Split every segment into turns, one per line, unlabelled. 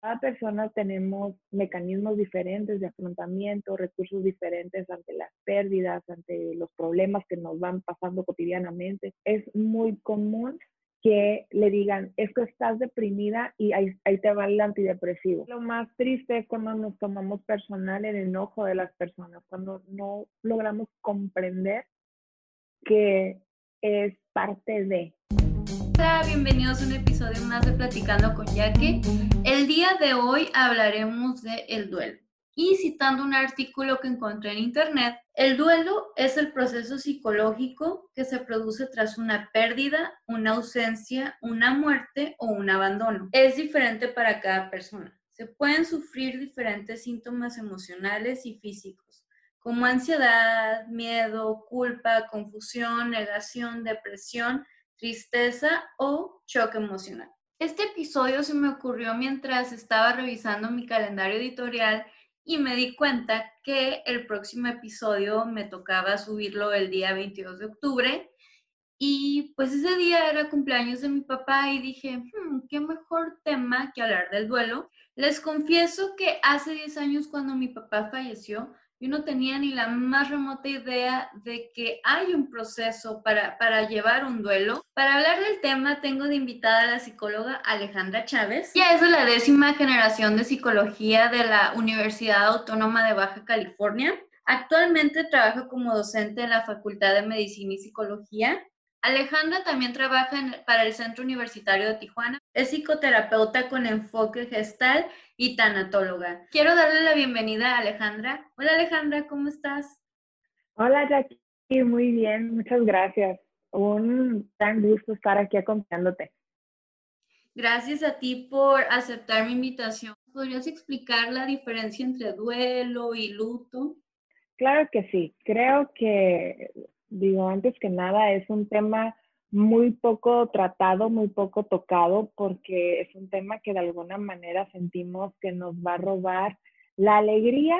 cada persona tenemos mecanismos diferentes de afrontamiento, recursos diferentes ante las pérdidas, ante los problemas que nos van pasando cotidianamente. Es muy común que le digan, es que estás deprimida y ahí, te va el antidepresivo. Lo más triste es cuando nos tomamos personal el enojo de las personas, cuando no logramos comprender que es parte de.
Hola, bienvenidos a un episodio más de Platicando con Yaque. El día de hoy hablaremos de el duelo. Y citando un artículo que encontré en internet, el duelo es el proceso psicológico que se produce tras una pérdida, una ausencia, una muerte o un abandono. Es diferente para cada persona. Se pueden sufrir diferentes síntomas emocionales y físicos, como ansiedad, miedo, culpa, confusión, negación, depresión, tristeza o choque emocional. Este episodio se me ocurrió mientras estaba revisando mi calendario editorial y me di cuenta que el próximo episodio me tocaba subirlo el día 22 de octubre y pues ese día era cumpleaños de mi papá y dije, hmm, qué mejor tema que hablar del duelo. Les confieso que hace 10 años cuando mi papá falleció, yo no tenía ni la más remota idea de que hay un proceso para, para llevar un duelo. Para hablar del tema tengo de invitada a la psicóloga Alejandra Chávez. Ella es de la décima generación de psicología de la Universidad Autónoma de Baja California. Actualmente trabaja como docente en la Facultad de Medicina y Psicología Alejandra también trabaja para el Centro Universitario de Tijuana. Es psicoterapeuta con enfoque gestal y tanatóloga. Quiero darle la bienvenida a Alejandra. Hola Alejandra, ¿cómo estás?
Hola Jackie, muy bien, muchas gracias. Un gran gusto estar aquí acompañándote.
Gracias a ti por aceptar mi invitación. ¿Podrías explicar la diferencia entre duelo y luto?
Claro que sí. Creo que digo, antes que nada, es un tema muy poco tratado, muy poco tocado, porque es un tema que de alguna manera sentimos que nos va a robar la alegría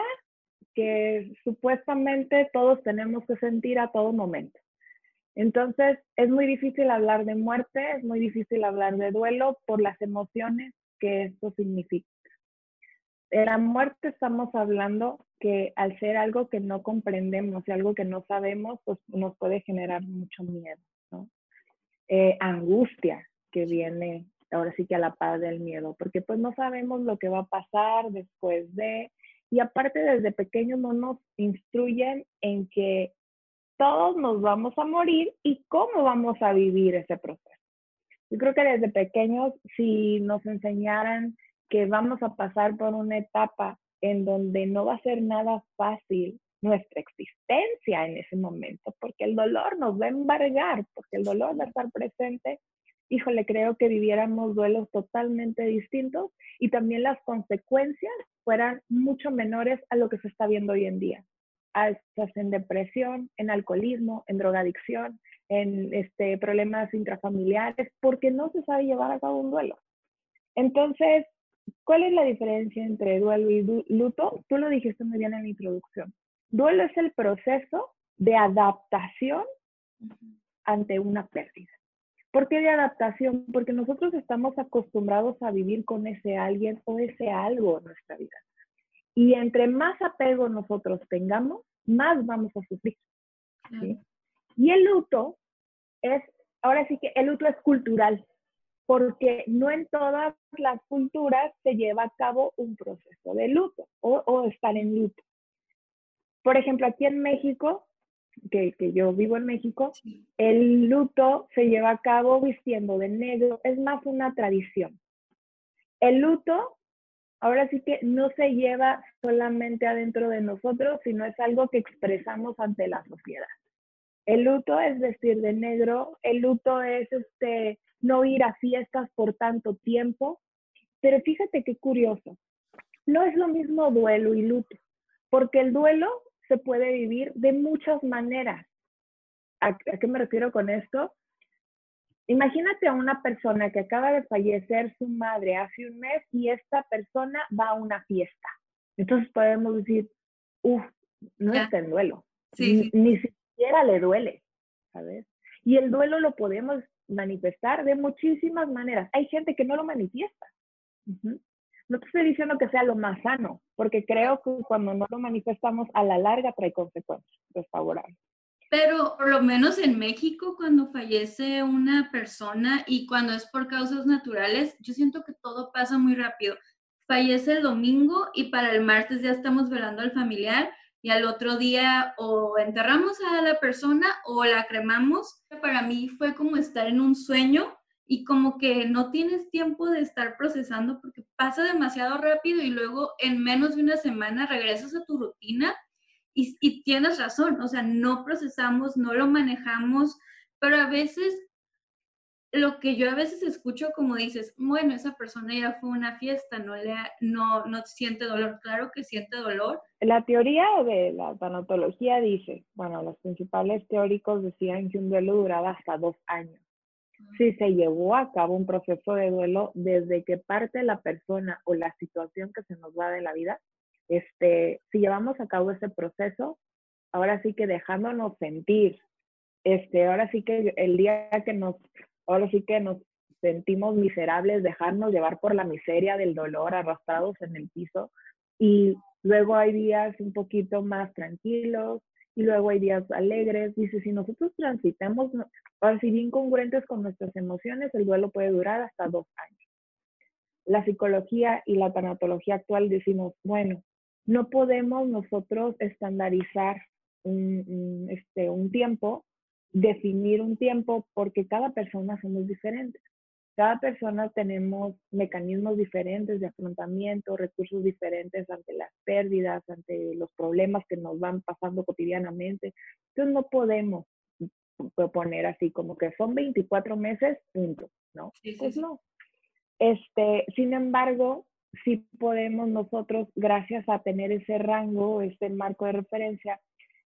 que supuestamente todos tenemos que sentir a todo momento. Entonces, es muy difícil hablar de muerte, es muy difícil hablar de duelo por las emociones que esto significa. De la muerte estamos hablando que al ser algo que no comprendemos y algo que no sabemos, pues nos puede generar mucho miedo, ¿no? Eh, angustia que viene ahora sí que a la par del miedo, porque pues no sabemos lo que va a pasar después de, y aparte desde pequeños no nos instruyen en que todos nos vamos a morir y cómo vamos a vivir ese proceso. Yo creo que desde pequeños, si nos enseñaran que vamos a pasar por una etapa en donde no va a ser nada fácil nuestra existencia en ese momento, porque el dolor nos va a embargar, porque el dolor va a estar presente. Híjole, creo que viviéramos duelos totalmente distintos y también las consecuencias fueran mucho menores a lo que se está viendo hoy en día. Alzas en depresión, en alcoholismo, en drogadicción, en este, problemas intrafamiliares, porque no se sabe llevar a cabo un duelo. Entonces, ¿Cuál es la diferencia entre duelo y luto? Tú lo dijiste muy bien en la introducción. Duelo es el proceso de adaptación ante una pérdida. ¿Por qué de adaptación? Porque nosotros estamos acostumbrados a vivir con ese alguien o ese algo en nuestra vida. Y entre más apego nosotros tengamos, más vamos a sufrir. Y el luto es, ahora sí que el luto es cultural porque no en todas las culturas se lleva a cabo un proceso de luto o, estar en luto. Por ejemplo, aquí en México, que, que, yo vivo en México, el luto se lleva a cabo vistiendo de negro, es más una tradición. El luto, ahora sí que no se lleva solamente adentro de nosotros, sino es algo que expresamos ante la sociedad. El luto es vestir de negro, el luto es este, no ir a fiestas por tanto tiempo. Pero fíjate qué curioso, no es lo mismo duelo y luto, porque el duelo se puede vivir de muchas maneras. ¿A, qué me refiero con esto? Imagínate a una persona que acaba de fallecer su madre hace un mes y esta persona va a una fiesta. Entonces podemos decir, uff, no está en duelo. Ni, ni, siquiera le duele, ¿sabes? Y el duelo lo podemos manifestar de muchísimas maneras. Hay gente que no lo manifiesta. no te estoy diciendo que sea lo más sano, porque creo que cuando no lo manifestamos a la larga trae consecuencias desfavorables.
Pero por lo menos en México, cuando fallece una persona y cuando es por causas naturales, yo siento que todo pasa muy rápido. Fallece el domingo y para el martes ya estamos velando al familiar y al otro día o enterramos a la persona o la cremamos. Para mí fue como estar en un sueño y como que no tienes tiempo de estar procesando porque pasa demasiado rápido y luego en menos de una semana regresas a tu rutina y, tienes razón, o sea, no procesamos, no lo manejamos, pero a veces lo que yo a veces escucho como dices, bueno, esa persona ya fue una fiesta, no le no no siente dolor, claro que siente dolor.
La teoría de la tanatología dice, bueno, los principales teóricos decían que un duelo duraba hasta dos años. Si se llevó a cabo un proceso de duelo desde que parte la persona o la situación que se nos va de la vida, este, si llevamos a cabo ese proceso, ahora sí que dejándonos sentir, este, ahora sí que el día que nos, ahora sí que nos sentimos miserables, dejarnos llevar por la miseria del dolor, arrastrados en el piso, y luego hay días un poquito más tranquilos, y luego hay días alegres. Dice, si nosotros transitamos, ahora sí bien congruentes con nuestras emociones, el duelo puede durar hasta dos años. La psicología y la tanatología actual decimos, bueno, no podemos nosotros estandarizar un, este, un tiempo, definir un tiempo, porque cada persona somos diferentes. Cada persona tenemos mecanismos diferentes de afrontamiento, recursos diferentes ante las pérdidas, ante los problemas que nos van pasando cotidianamente. Entonces no podemos proponer así como que son 24 meses, punto, ¿no? pues no. Este, sin embargo, sí podemos nosotros, gracias a tener ese rango, ese marco de referencia,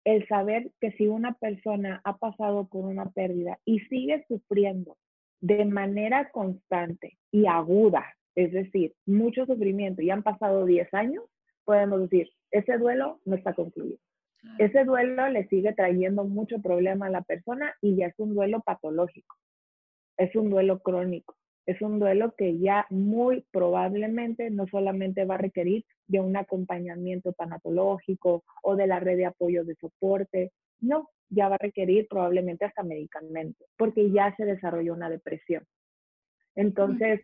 el saber que si una persona ha pasado por una pérdida y sigue sufriendo de manera constante y aguda, es decir, mucho sufrimiento y han pasado 10 años, podemos decir, ese duelo no está concluido. Ese duelo le sigue trayendo mucho problema a la persona y ya es un duelo patológico, es un duelo crónico es un duelo que ya muy probablemente no solamente va a requerir de un acompañamiento tanatológico o de la red de apoyo de soporte, no, ya va a requerir probablemente hasta medicamentos, porque ya se desarrolló una depresión. Entonces,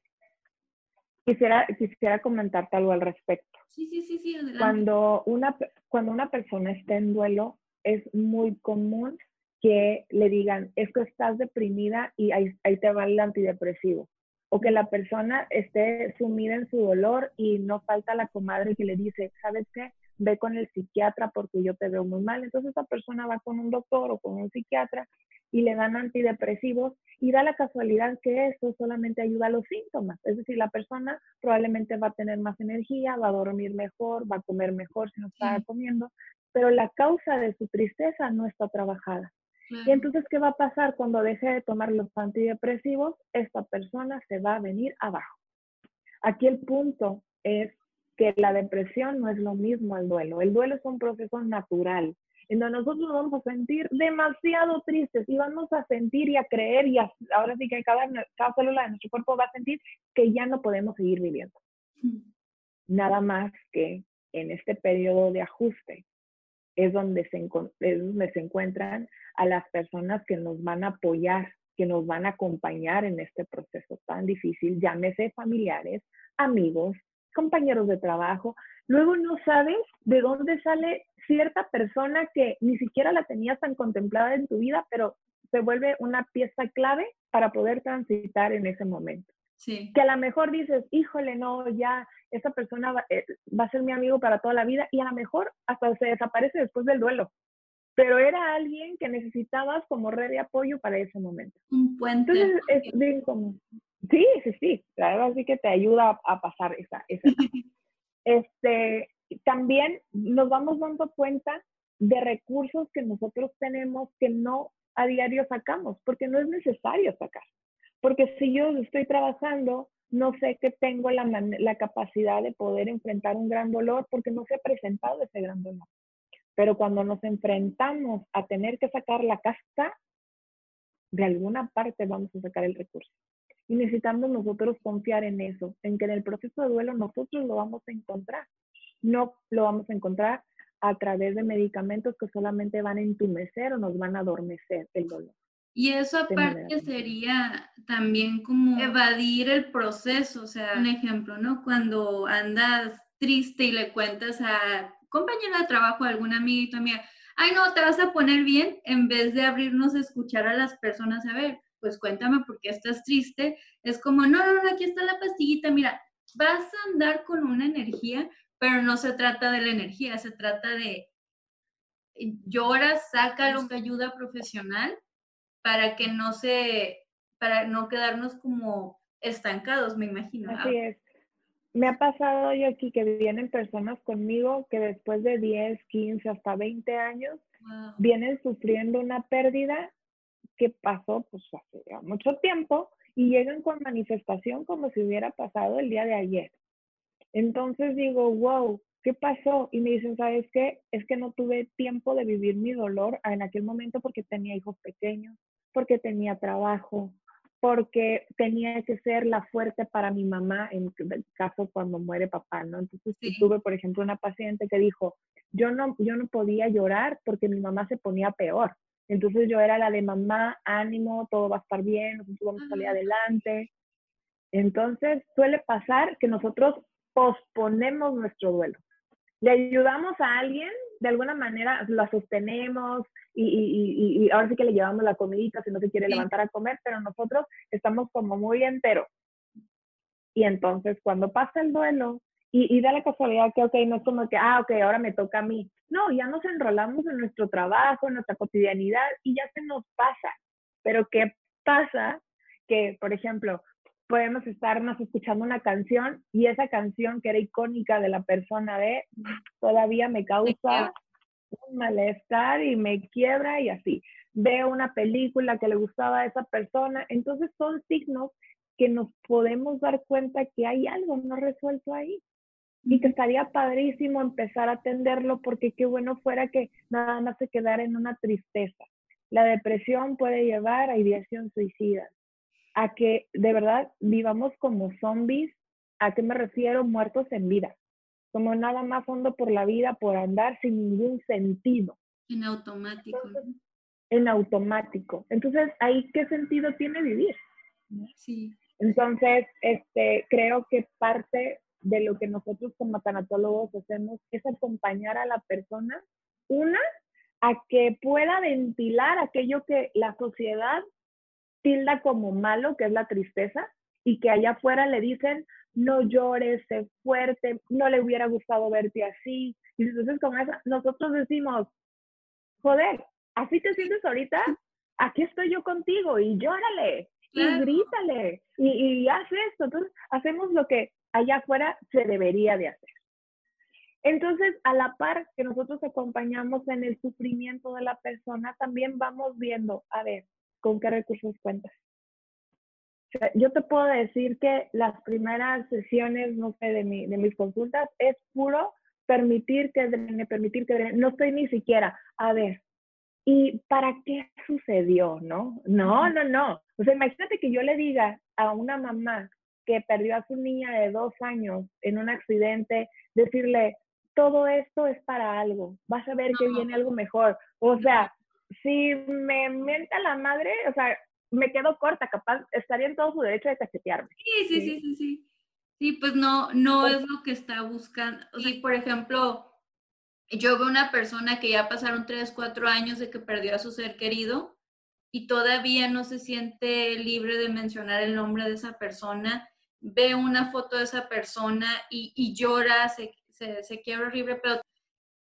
quisiera, quisiera comentarte algo al respecto.
Sí, sí, sí, sí,
Cuando una, cuando una persona está en duelo, es muy común que le digan, es que estás deprimida y ahí, ahí te va el antidepresivo o que la persona esté sumida en su dolor y no falta la comadre que le dice, ¿sabes qué? Ve con el psiquiatra porque yo te veo muy mal. Entonces esa persona va con un doctor o con un psiquiatra y le dan antidepresivos y da la casualidad que eso solamente ayuda a los síntomas. Es decir, la persona probablemente va a tener más energía, va a dormir mejor, va a comer mejor si no está comiendo, pero la causa de su tristeza no está trabajada. Y entonces, ¿qué va a pasar cuando deje de tomar los antidepresivos? Esta persona se va a venir abajo. Aquí el punto es que la depresión no es lo mismo al duelo. El duelo es un proceso natural, en donde nosotros nos vamos a sentir demasiado tristes y vamos a sentir y a creer y ahora sí que cada, cada célula de nuestro cuerpo va a sentir que ya no podemos seguir viviendo. Nada más que en este periodo de ajuste es donde se, es donde se encuentran a las personas que nos van a apoyar, que nos van a acompañar en este proceso tan difícil, llámese familiares, amigos, compañeros de trabajo. Luego no sabes de dónde sale cierta persona que ni siquiera la tenías tan contemplada en tu vida, pero se vuelve una pieza clave para poder transitar en ese momento. Sí. Que a lo mejor dices, híjole, no, ya esa persona va, eh, va, a ser mi amigo para toda la vida y a lo mejor hasta se desaparece después del duelo pero era alguien que necesitabas como red de apoyo para ese momento.
Un puente.
Entonces es bien común. Sí, sí, sí, la verdad sí que te ayuda a, pasar esa, esa este, también nos vamos dando cuenta de recursos que nosotros tenemos que no a diario sacamos, porque no es necesario sacar. Porque si yo estoy trabajando, no sé que tengo la, capacidad de poder enfrentar un gran dolor porque no se ha presentado ese gran dolor. Pero cuando nos enfrentamos a tener que sacar la casta, de alguna parte vamos a sacar el recurso. Y necesitamos nosotros confiar en eso, en que en el proceso de duelo nosotros lo vamos a encontrar. No lo vamos a encontrar a través de medicamentos que solamente van a entumecer o nos van a adormecer el dolor.
Y eso aparte sería también como evadir el proceso, o sea, un ejemplo, ¿no? Cuando andas triste y le cuentas a compañera de trabajo, a y tu amiga, ay no, te vas a poner bien, en vez de abrirnos a escuchar a las personas, a ver, pues cuéntame por qué estás triste, es como, no, no, no, aquí está la pastillita, mira, vas a andar con una energía, pero no se trata de la energía, se trata de lloras, sácalo, ayuda profesional para que no se, para no quedarnos como estancados, me imagino.
Así es. Me ha pasado yo aquí que vienen personas conmigo que después de 10, 15, hasta 20 años vienen sufriendo una pérdida que pasó pues hace mucho tiempo y llegan con manifestación como si hubiera pasado el día de ayer. Entonces digo, wow, ¿qué pasó? Y me dicen, ¿sabes qué? Es que no tuve tiempo de vivir mi dolor en aquel momento porque tenía hijos pequeños, porque tenía trabajo, porque tenía que ser la fuerte para mi mamá en el caso cuando muere papá, ¿no? Entonces tuve, por ejemplo, una paciente que dijo, yo no, yo no podía llorar porque mi mamá se ponía peor. Entonces yo era la de mamá, ánimo, todo va a estar bien, nosotros vamos a salir adelante. Entonces suele pasar que nosotros posponemos nuestro duelo. Le ayudamos a alguien, de alguna manera la sostenemos, y, ahora sí que le llevamos la comidita si no se quiere levantar a comer, pero nosotros estamos como muy enteros. Y entonces cuando pasa el duelo, y, da la casualidad que, ok, no es como que, ah, ok, ahora me toca a mí. No, ya nos enrolamos en nuestro trabajo, en nuestra cotidianidad y ya se nos pasa. Pero ¿qué pasa? Que, por ejemplo, podemos estarnos escuchando una canción y esa canción que era icónica de la persona de todavía me causa un malestar y me quiebra y así. Veo una película que le gustaba a esa persona. Entonces son signos que nos podemos dar cuenta que hay algo no resuelto ahí y que estaría padrísimo empezar a atenderlo porque qué bueno fuera que nada más se quedara en una tristeza. La depresión puede llevar a ideación suicida, a que de verdad vivamos como zombies. ¿A qué me refiero? Muertos en vida como nada más hondo por la vida, por andar sin ningún sentido.
En automático.
en automático. Entonces, ¿ahí qué sentido tiene vivir?
Sí.
Entonces, este, creo que parte de lo que nosotros como tanatólogos hacemos es acompañar a la persona, una, a que pueda ventilar aquello que la sociedad tilda como malo, que es la tristeza, y que allá afuera le dicen, no llores, sé fuerte, no le hubiera gustado verte así. Y entonces con eso nosotros decimos, joder, así te sientes ahorita, aquí estoy yo contigo y llórale y grítale y, y haz esto. Entonces hacemos lo que allá afuera se debería de hacer. Entonces, a la par que nosotros acompañamos en el sufrimiento de la persona, también vamos viendo, a ver, con qué recursos cuentas yo te puedo decir que las primeras sesiones, no sé, de, mi, de mis consultas es puro permitir que drene, permitir que drene. No estoy ni siquiera, a ver, ¿y para qué sucedió, no? No, no, no. O sea, imagínate que yo le diga a una mamá que perdió a su niña de dos años en un accidente, decirle, todo esto es para algo, vas a ver que viene algo mejor. O sea, si me menta la madre, o sea, me quedo corta, capaz estaría en todo su derecho de cachetearme.
Sí, sí, sí, sí, sí. Sí, pues no, no es lo que está buscando. Y por ejemplo, yo veo una persona que ya pasaron tres, cuatro años de que perdió a su ser querido y todavía no se siente libre de mencionar el nombre de esa persona, ve una foto de esa persona y, y llora, se, se, se quiebra horrible, pero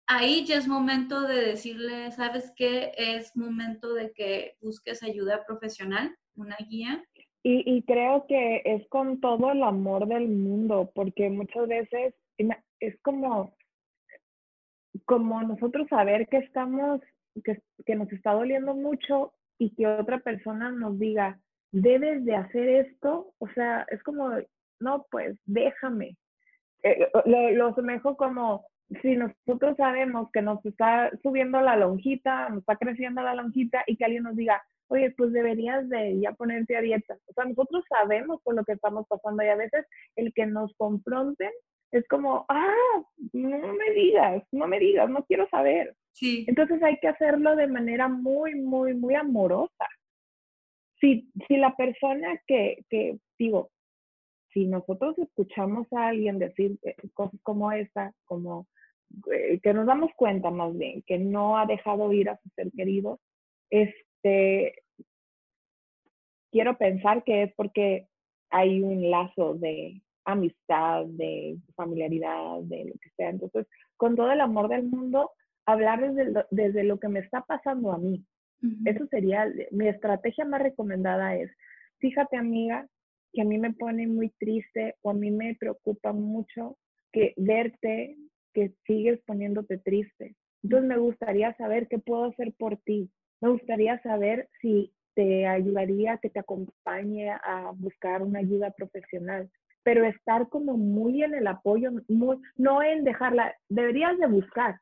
ahí ya es momento de decirle, ¿sabes qué? Es momento de que busques ayuda profesional, una guía.
Y, creo que es con todo el amor del mundo, porque muchas veces es como, como nosotros saber que estamos, que, que nos está doliendo mucho y que otra persona nos diga, debes de hacer esto, o sea, es como, no, pues déjame. Eh, lo, lo asemejo como, si nosotros sabemos que nos está subiendo la lonjita, nos está creciendo la lonjita y que alguien nos diga, oye, pues deberías de ya ponerte a dieta. O sea, nosotros sabemos por lo que estamos pasando y a veces el que nos confronten es como, ah, no me digas, no me digas, no quiero saber.
Sí.
Entonces hay que hacerlo de manera muy, muy, muy amorosa. Si, si la persona que, que, digo, si nosotros escuchamos a alguien decir eh, cosas como esta, como que nos damos cuenta más bien que no ha dejado ir a su ser querido, este, quiero pensar que es porque hay un lazo de amistad, de familiaridad, de lo que sea. Entonces, con todo el amor del mundo, hablar desde, desde lo que me está pasando a mí. Eso sería, mi estrategia más recomendada es, fíjate amiga, que a mí me pone muy triste o a mí me preocupa mucho que verte que sigues poniéndote triste. Entonces me gustaría saber qué puedo hacer por ti. Me gustaría saber si te ayudaría que te acompañe a buscar una ayuda profesional, pero estar como muy en el apoyo, no en dejarla, deberías de buscar,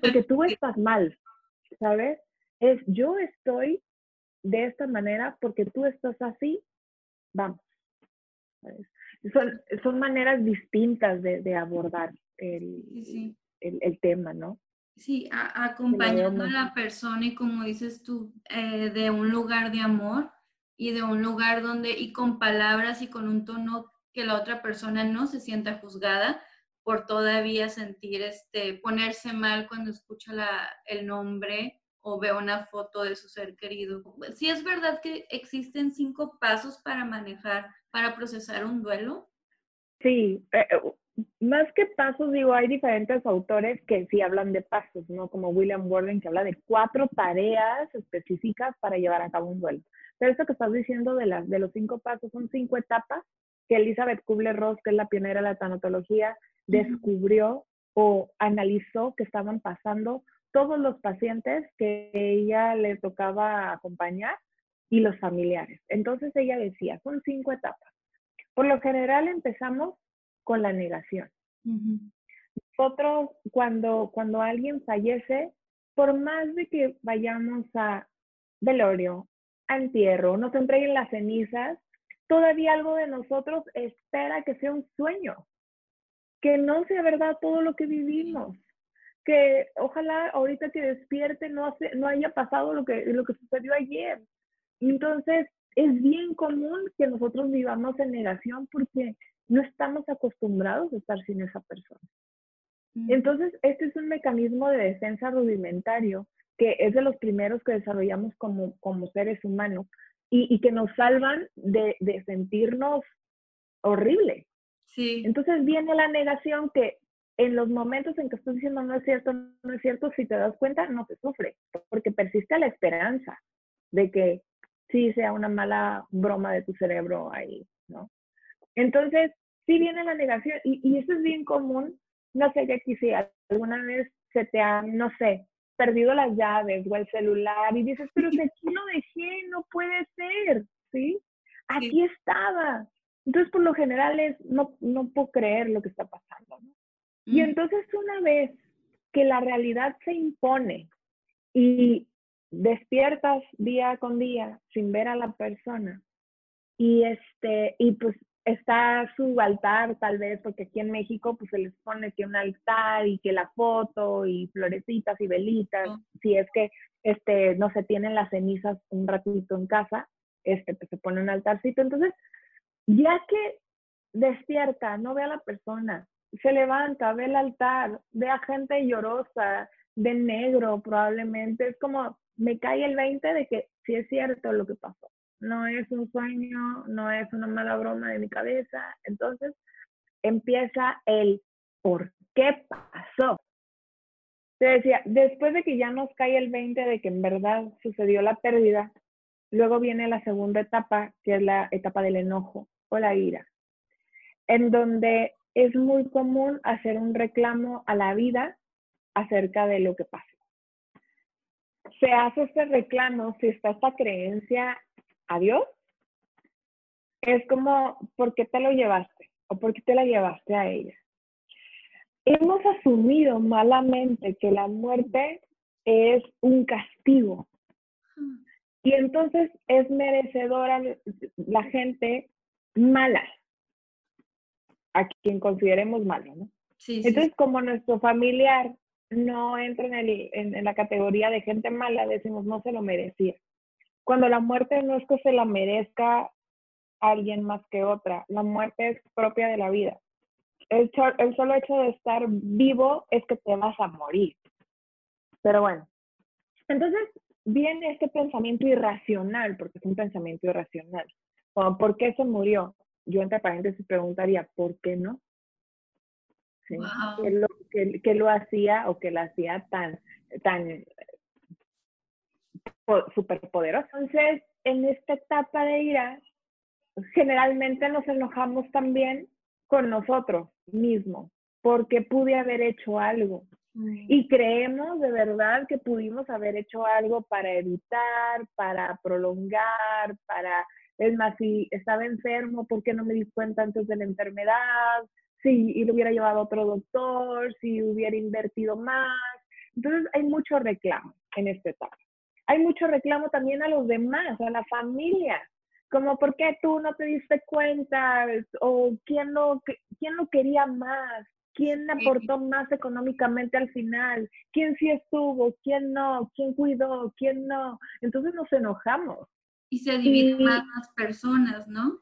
porque tú estás mal, ¿sabes? Es yo estoy de esta manera porque tú estás así, vamos. Son, son maneras distintas de, de abordar el, el, tema, ¿no?
Sí, acompañando a la persona y como dices tú, eh, de un lugar de amor y de un lugar donde, y con palabras y con un tono que la otra persona no se sienta juzgada por todavía sentir, este, ponerse mal cuando escucha la, el nombre o ve una foto de su ser querido. Sí es verdad que existen cinco pasos para manejar, para procesar un duelo.
Sí, eh, más que pasos, digo, hay diferentes autores que sí hablan de pasos, ¿no? Como William Warden, que habla de cuatro tareas específicas para llevar a cabo un duelo. Pero eso que estás diciendo de, las, de los cinco pasos son cinco etapas que Elizabeth Kubler-Ross, que es la pionera de la tanatología, descubrió o analizó que estaban pasando todos los pacientes que ella le tocaba acompañar y los familiares. Entonces ella decía, son cinco etapas. Por lo general empezamos con la negación. Nosotros, cuando, cuando alguien fallece, por más de que vayamos a velorio, a entierro, nos entreguen las cenizas, todavía algo de nosotros espera que sea un sueño, que no sea verdad todo lo que vivimos, que ojalá ahorita que despierte no, no haya pasado lo que, lo que sucedió ayer. Entonces, es bien común que nosotros vivamos en negación porque no estamos acostumbrados a estar sin esa persona. Entonces, este es un mecanismo de defensa rudimentario que es de los primeros que desarrollamos como, como seres humanos y, que nos salvan de, de, sentirnos horrible.
Sí.
Entonces viene la negación que en los momentos en que estás diciendo no es cierto, no es cierto, si te das cuenta, no se sufre, porque persiste la esperanza de que sí sea una mala broma de tu cerebro ahí, ¿no? Entonces, sí viene la negación y, y eso es bien común. No sé, aquí si alguna vez se te ha, no sé, perdido las llaves o el celular y dices, pero si aquí lo dejé, no puede ser, ¿sí? Aquí estaba. Entonces, por lo general es, no, no puedo creer lo que está pasando, ¿no? Y mm. entonces una vez que la realidad se impone y despiertas día con día sin ver a la persona. Y este y pues está su altar tal vez, porque aquí en México pues se les pone que un altar y que la foto y florecitas y velitas, si es que este no se tienen las cenizas un ratito en casa, este pues se pone un altarcito, entonces ya que despierta, no ve a la persona, se levanta, ve el altar, ve a gente llorosa, de negro probablemente, es como me cae el 20 de que sí es cierto lo que pasó no es un sueño, no es una mala broma de mi cabeza. Entonces empieza el ¿por qué pasó? Te decía, después de que ya nos cae el 20 de que en verdad sucedió la pérdida, luego viene la segunda etapa, que es la etapa del enojo o la ira, en donde es muy común hacer un reclamo a la vida acerca de lo que pasó. Se hace este reclamo si está esta creencia Adiós, es como, ¿por qué te lo llevaste? ¿O por qué te la llevaste a ella? hemos asumido malamente que la muerte es un castigo. Y entonces es merecedora la gente mala, a quien consideremos malo, ¿no? entonces, como nuestro familiar no entra en, el, en, la categoría de gente mala, decimos no se lo merecía. Cuando la muerte no es que se la merezca alguien más que otra, la muerte es propia de la vida. El, el solo hecho de estar vivo es que te vas a morir. Pero bueno, entonces viene este pensamiento irracional, porque es un pensamiento irracional. ¿Por qué se murió? Yo entre paréntesis preguntaría, ¿por qué no? ¿Sí? ¿Qué, lo, hacía o qué lo hacía tan, tan superpoderoso? Entonces, en esta etapa de ira, generalmente nos enojamos también con nosotros mismos, porque pude haber hecho algo, y creemos de verdad que pudimos haber hecho algo para evitar, para prolongar, para, es más, si estaba enfermo, ¿por qué no me di cuenta antes de la enfermedad? Si y lo hubiera llevado a otro doctor, si hubiera invertido más. Entonces hay mucho reclamo en esta etapa. Hay mucho reclamo también a los demás, a la familia, como por qué tú no te diste cuenta o quién no, quién no quería más, quién aportó más económicamente al final, quién sí estuvo, quién no, quién cuidó, quién no. Entonces nos enojamos.
Y se dividen más las personas, ¿no?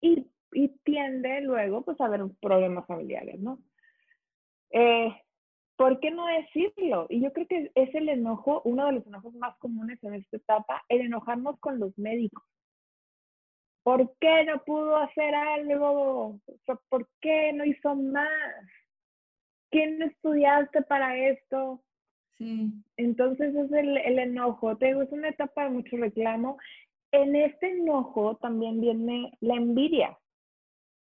Y, y, tiende luego pues a haber problemas familiares, ¿no? Eh, ¿Por qué no decirlo? Y yo creo que es el enojo, uno de los enojos más comunes en esta etapa, el enojarnos con los médicos. ¿Por qué no pudo hacer algo? ¿Por qué no hizo más? ¿Quién estudiaste para esto? Sí. Entonces es el, el enojo. Te digo, es una etapa de mucho reclamo. En este enojo también viene la envidia.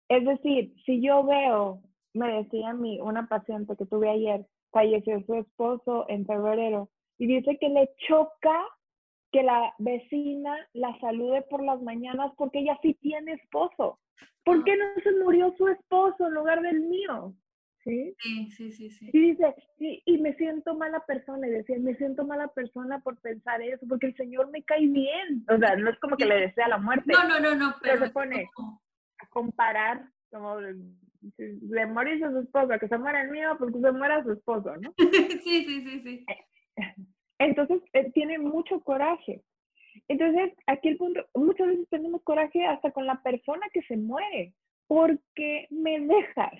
Es decir, si yo veo, me decía a mí una paciente que tuve ayer, falleció su esposo en febrero, y dice que le choca que la vecina la salude por las mañanas porque ella sí tiene esposo. ¿Por qué no se murió su esposo en lugar del mío? ¿Sí?
Sí, sí, sí,
Y dice, y, me siento mala persona, y decía, me siento mala persona por pensar eso, porque el Señor me cae bien. O sea, no es como que le desea la muerte.
No, no, no, no,
pero, se pone comparar, como de morirse a su esposo, que se muera el mío, porque se muera su esposo, ¿no?
sí, sí, sí, sí.
Entonces, eh, tiene mucho coraje. Entonces, aquí el punto, muchas veces tenemos coraje hasta con la persona que se muere, porque me dejas.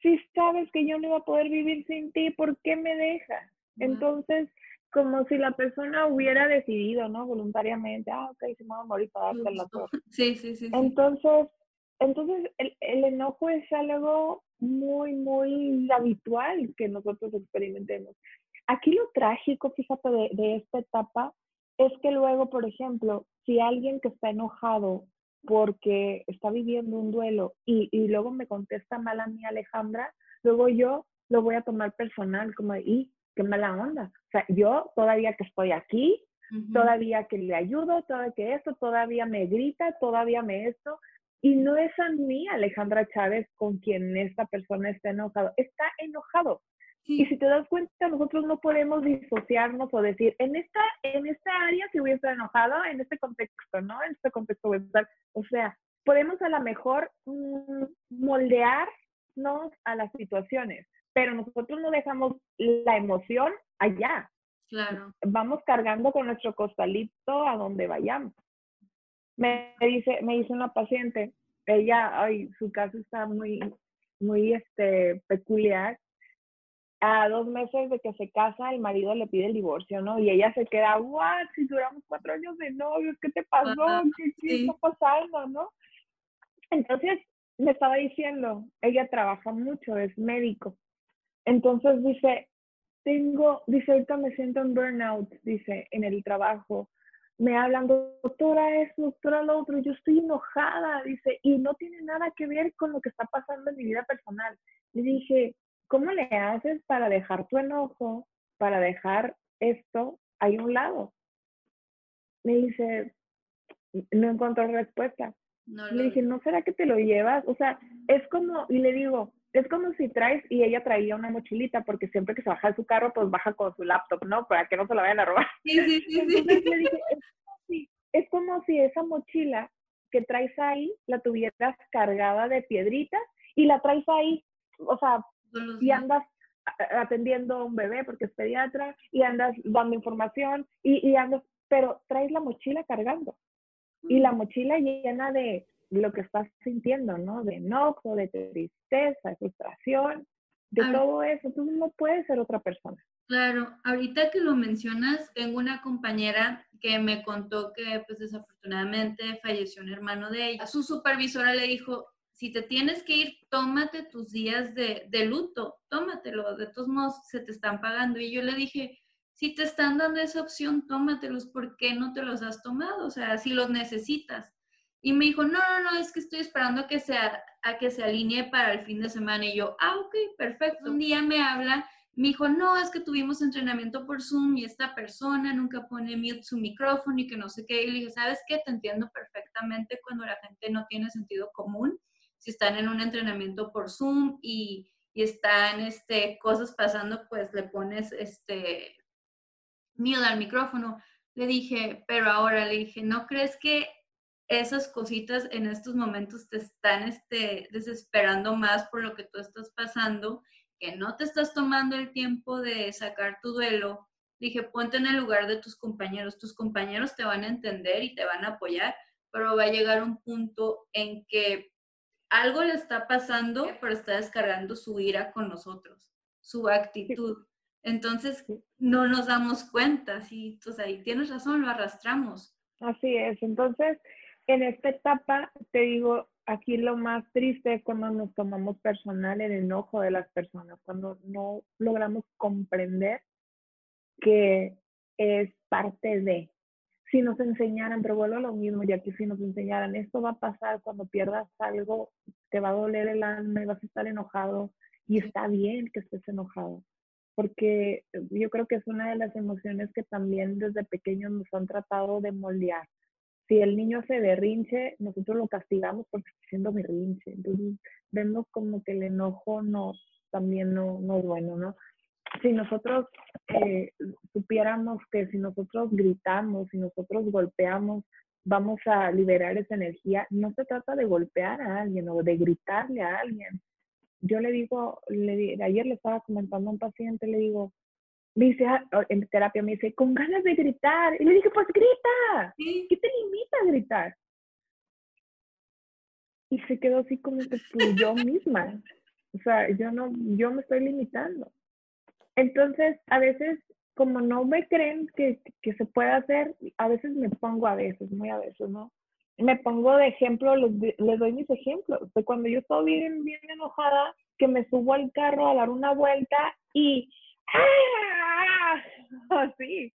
Si sabes que yo no iba a poder vivir sin ti, ¿por qué me dejas? Entonces, como si la persona hubiera decidido, ¿no? Voluntariamente, ah, ok, se me va a morir para darte la torre.
Sí, sí, sí.
Entonces, entonces el, el, enojo es algo muy, muy habitual que nosotros experimentemos. Aquí lo trágico, fíjate, de, esta etapa es que luego, por ejemplo, si alguien que está enojado porque está viviendo un duelo y, luego me contesta mal a mí Alejandra, luego yo lo voy a tomar personal, como, y qué mala onda. O sea, yo todavía que estoy aquí, todavía que le ayudo, todavía que esto, todavía me grita, todavía me esto. Y no es a mí, Alejandra Chávez, con quien esta persona está enojado. Está enojado y si te das cuenta, nosotros no podemos disociarnos o decir, en esta, en esta área si voy a estar enojado, en este contexto, ¿no? En este contexto voy a estar. O sea, podemos a lo mejor mm, moldearnos a las situaciones, pero nosotros no dejamos la emoción allá.
Claro.
Vamos cargando con nuestro costalito a donde vayamos. Me dice, me dice una paciente, ella, ay, su caso está muy, muy este, peculiar a dos meses de que se casa, el marido le pide el divorcio, ¿no? Y ella se queda, what, si duramos cuatro años de novios, ¿qué te pasó? ¿Qué, está pasando, no? Entonces, me estaba diciendo, ella trabaja mucho, es médico. Entonces dice, tengo, dice, ahorita me siento en burnout, dice, en el trabajo. Me hablan, doctora esto, doctora lo otro, yo estoy enojada, dice, y no tiene nada que ver con lo que está pasando en mi vida personal. Le dije, ¿cómo le haces para dejar tu enojo, para dejar esto ahí a un lado? Me dice, no encontró respuesta. le dije, ¿no será que te lo llevas? O sea, es como, y le digo, es como si traes, y ella traía una mochilita, porque siempre que se baja de su carro, pues baja con su laptop, ¿no? Para que no se la vayan a robar.
Sí, sí, sí. sí.
le dije, es, como si, es como si esa mochila que traes ahí la tuvieras cargada de piedritas y la traes ahí, o sea, y andas atendiendo a un bebé porque es pediatra y andas dando información y, y andas, pero traes la mochila cargando y la mochila llena de lo que estás sintiendo, ¿no? De enojo, de tristeza, de frustración, de todo eso. Tú no puedes ser otra persona.
Claro, ahorita que lo mencionas, tengo una compañera que me contó que pues desafortunadamente falleció un hermano de ella. Su supervisora le dijo, si te tienes que ir, tómate tus días de, de luto, tómatelo, de todos modos se te están pagando. Y yo le dije, si te están dando esa opción, tómatelos, ¿por qué no te los has tomado? O sea, si los necesitas. Y me dijo, no, no, no, es que estoy esperando a que, sea, a que se alinee para el fin de semana. Y yo, ah, ok, perfecto. Un día me habla, me dijo, no, es que tuvimos entrenamiento por Zoom y esta persona nunca pone mute su micrófono y que no sé qué. Y le dije, ¿sabes qué? Te entiendo perfectamente cuando la gente no tiene sentido común. Si están en un entrenamiento por Zoom y, y están este, cosas pasando, pues le pones este, miedo al micrófono. Le dije, pero ahora le dije, ¿no crees que esas cositas en estos momentos te están este, desesperando más por lo que tú estás pasando, que no te estás tomando el tiempo de sacar tu duelo? Dije, ponte en el lugar de tus compañeros. Tus compañeros te van a entender y te van a apoyar, pero va a llegar un punto en que algo le está pasando, pero está descargando su ira con nosotros, su actitud. Entonces, no nos damos cuenta, sí, pues ahí tienes razón, lo arrastramos.
Así es, entonces, en esta etapa, te digo, aquí lo más triste es cuando nos tomamos personal el enojo de las personas, cuando no logramos comprender que es parte de. Si nos enseñaran, pero vuelvo a lo mismo, ya que si nos enseñaran, esto va a pasar cuando pierdas algo, te va a doler el alma y vas a estar enojado y está bien que estés enojado porque yo creo que es una de las emociones que también desde pequeños nos han tratado de moldear. Si el niño se berrinche, nosotros lo castigamos porque está haciendo berrinche. Entonces, vemos como que el enojo no, también no, no es bueno, ¿no? Si nosotros eh, supiéramos que si nosotros gritamos, si nosotros golpeamos, vamos a liberar esa energía, no se trata de golpear a alguien o de gritarle a alguien, yo le digo, le, ayer le estaba comentando a un paciente, le digo, me dice, ah, en terapia me dice, con ganas de gritar. Y le dije, pues grita. ¿Qué te limita a gritar? Y se quedó así como que pues, yo misma. O sea, yo no, yo me estoy limitando. Entonces, a veces, como no me creen que, que se puede hacer, a veces me pongo a veces, muy a veces, ¿no? me pongo de ejemplo, les, doy mis ejemplos. De cuando yo estoy bien, bien enojada, que me subo al carro a dar una vuelta y ¡ah! así.